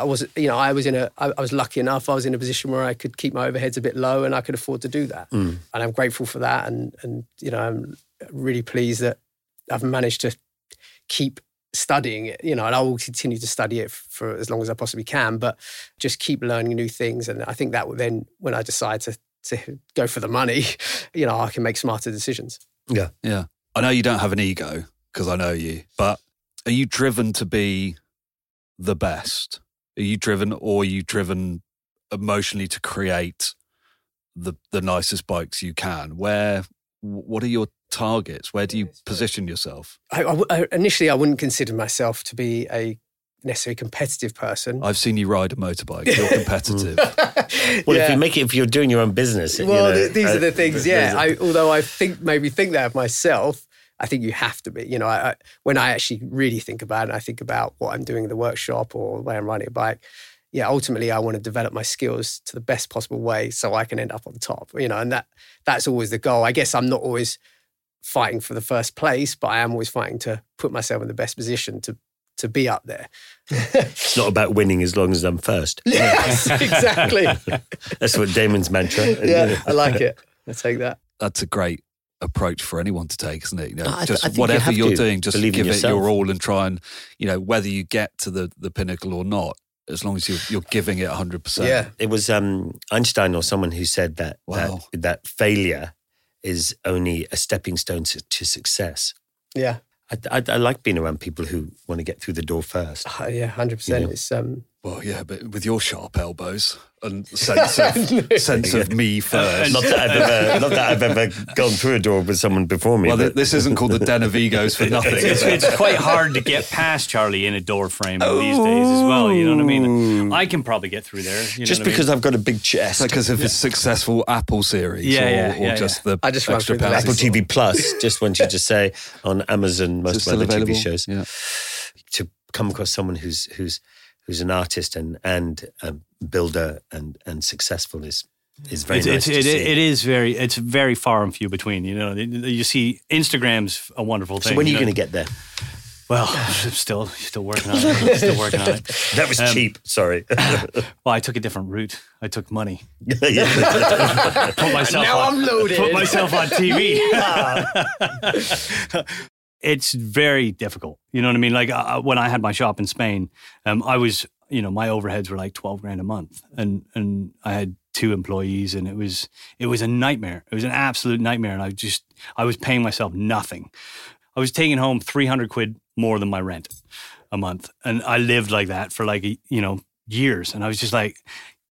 I was you know I was in a I, I was lucky enough I was in a position where I could keep my overheads a bit low and I could afford to do that Mm. and I'm grateful for that and and you know I'm really pleased that I've managed to keep studying it you know and I will continue to study it for as long as I possibly can but just keep learning new things and I think that would then when I decide to to go for the money you know I can make smarter decisions Yeah. Yeah. I know you don't have an ego because I know you, but are you driven to be the best? Are you driven or are you driven emotionally to create the the nicest bikes you can? Where what are your targets? Where do you position yourself? I, I w- I- initially I wouldn't consider myself to be a necessarily competitive person I've seen you ride a motorbike. You're competitive. Well, Yeah. if you make it, if you're doing your own business, you well, know, th- these uh, are the things. Yeah, a- I, although I think maybe think that of myself, I think you have to be. You know, I, I, when I actually really think about it, I think about what I'm doing in the workshop or the way I'm riding a bike. Yeah, ultimately, I want to develop my skills to the best possible way so I can end up on top. You know, and that that's always the goal. I guess I'm not always fighting for the first place, but I am always fighting to put myself in the best position to to be up there. it's not about winning as long as I'm first. yes, exactly. That's what Damon's mantra. yeah, I like it. I take that. That's a great approch for anyone to take, isn't it? You know, I just I think whatever have you're to doing, just give it yourself. your all and try and, you know, whether you get to the, the pinnacle or not, as long as you're, you're giving it 100%. Yeah. It was um, Einstein or someone who said that, Wow. that that failure is only a stepping stone to, to success. Yeah. I, I, I like being around people who want to get through the door first. Uh, yeah, hundred percent. Yeah. It's um, Well, yeah, but with your sharp elbows and sense of, sense of me first. Not that I've ever, not that I've ever gone through a door with someone before me. well, but this isn't called the den of egos for nothing. It's, it's quite hard to get past Charley in a door frame these days as well. You know what I mean? I can probably get through there. You know just what I mean? because I've got a big chest. Because of his successful Apple series, Yeah, or, yeah, or yeah, just the I just extra through pounds. Apple Apple TV Plus, just want you to say on Amazon, most of the other? TV shows, Yeah. to come across someone who's who's who's an artist and and a builder and and successful is is very it's, nice it's, to it, see. it is very it's very far and few between. You know, you see Instagram's a wonderful thing. so when are you know? going to get there? Well, still, still working on it. Still working on it. That was Um, cheap. Sorry. Well, I took a different route. I took money. Put myself Now on, I'm loaded. Put myself on TV. It's very difficult. You know what I mean? Like uh, when I had my shop in Spain, um, I was, you know, my overheads were like twelve grand a month, and and I had two employees, and it was it was a nightmare. It was an absolute nightmare, and I just I was paying myself nothing. I was taking home three hundred quid more than my rent a month, and I lived like that for like you know years, and I was just like.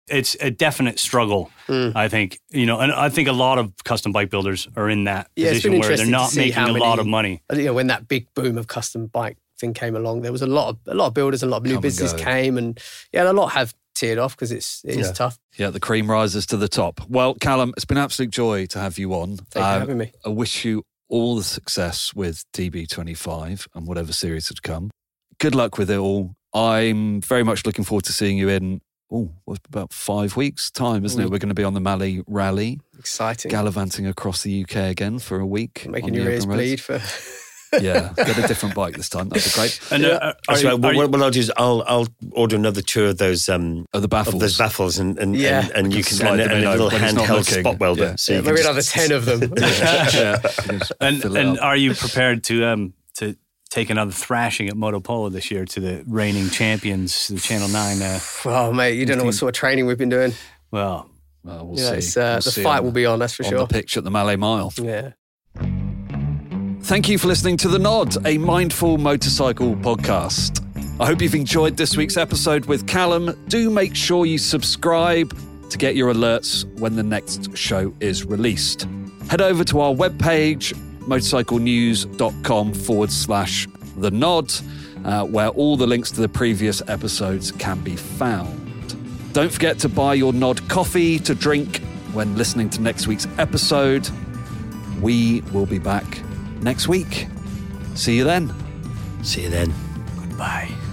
It's a definite struggle, I think. You know, and I think a lot of custom bike builders are in that Yeah, position where they're not making how a lot of money. I you know, when that big boom of custom bike thing came along, there was a lot of a lot of builders and a lot of new Come and came, and yeah, and a lot have teared off because it's it is Yeah. tough. Yeah, the cream rises to the top. Well, Calum, it's been an absolute joy to have you on. Thank you for Um, having me. I wish you all the success with DB25 and whatever series to come. Good luck with it all. I'm very much looking forward to seeing you in, oh, about five weeks' time, isn't it? We're going to be on the Malle Rally, Exciting. gallivanting across the UK again for a week. Making your ears roads. bleed for. Yeah, get a different bike this time. That'd be great. And uh, are, That's you- Well, are what, what I'll do is I'll I'll order another two of those um Oh, the baffles. of those baffles and and Yeah. and, and you can slide and, them and a little when he's not handheld spot welder. Yeah. So Yeah, you can maybe just- another ten of them. yeah. You and and up. are you prepared to um to take another thrashing at Moto Polo this year to the reigning champions, the Channel Nine? Uh, well, mate, you don't know what sort of training we've been doing. well, Well, we'll You know, see. it's, uh, We'll the see fight on- will be on, that's for on sure. the pitch at the Malle Mile. Yeah. Thank you for listening to The Nod, a mindful motorcycle podcast. I hope you've enjoyed this week's episode with Calum. Do make sure you subscribe to get your alerts when the next show is released. Head over to our webpage, motorcyclenews.com forward slash The Nod, uh, where all the links to the previous episodes can be found. Don't forget to buy your Nod coffee to drink when listening to next week's episode. We will be back next week. See you then. See you then. goodbye.